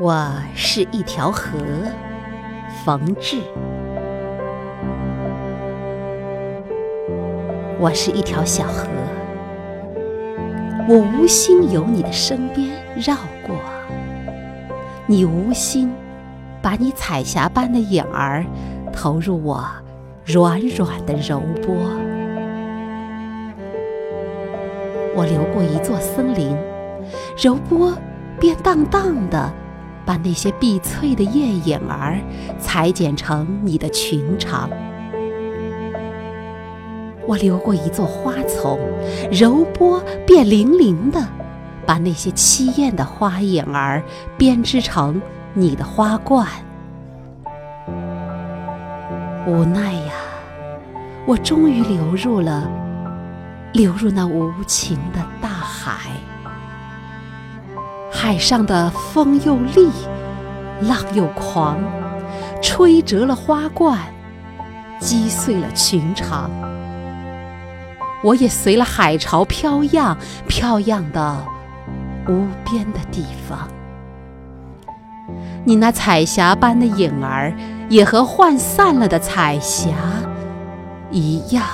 我是一条河，冯至。我是一条小河，我无心由你的身边绕过，你无心把你彩霞般的影儿投入我软软的柔波。我流过一座森林，柔波便荡荡的。把那些碧翠的叶影儿裁剪成你的裙长。我流过一座花丛，柔波便粼粼的把那些凄艳的花影儿编织成你的花冠。无奈呀，我终于流入了，流入那无情的大海。海上的风又厉，浪又狂，吹折了花冠，击碎了裙长。我也随了海潮飘漾，飘漾到无边的地方。你那彩霞般的影儿，也和涣散了的彩霞一样。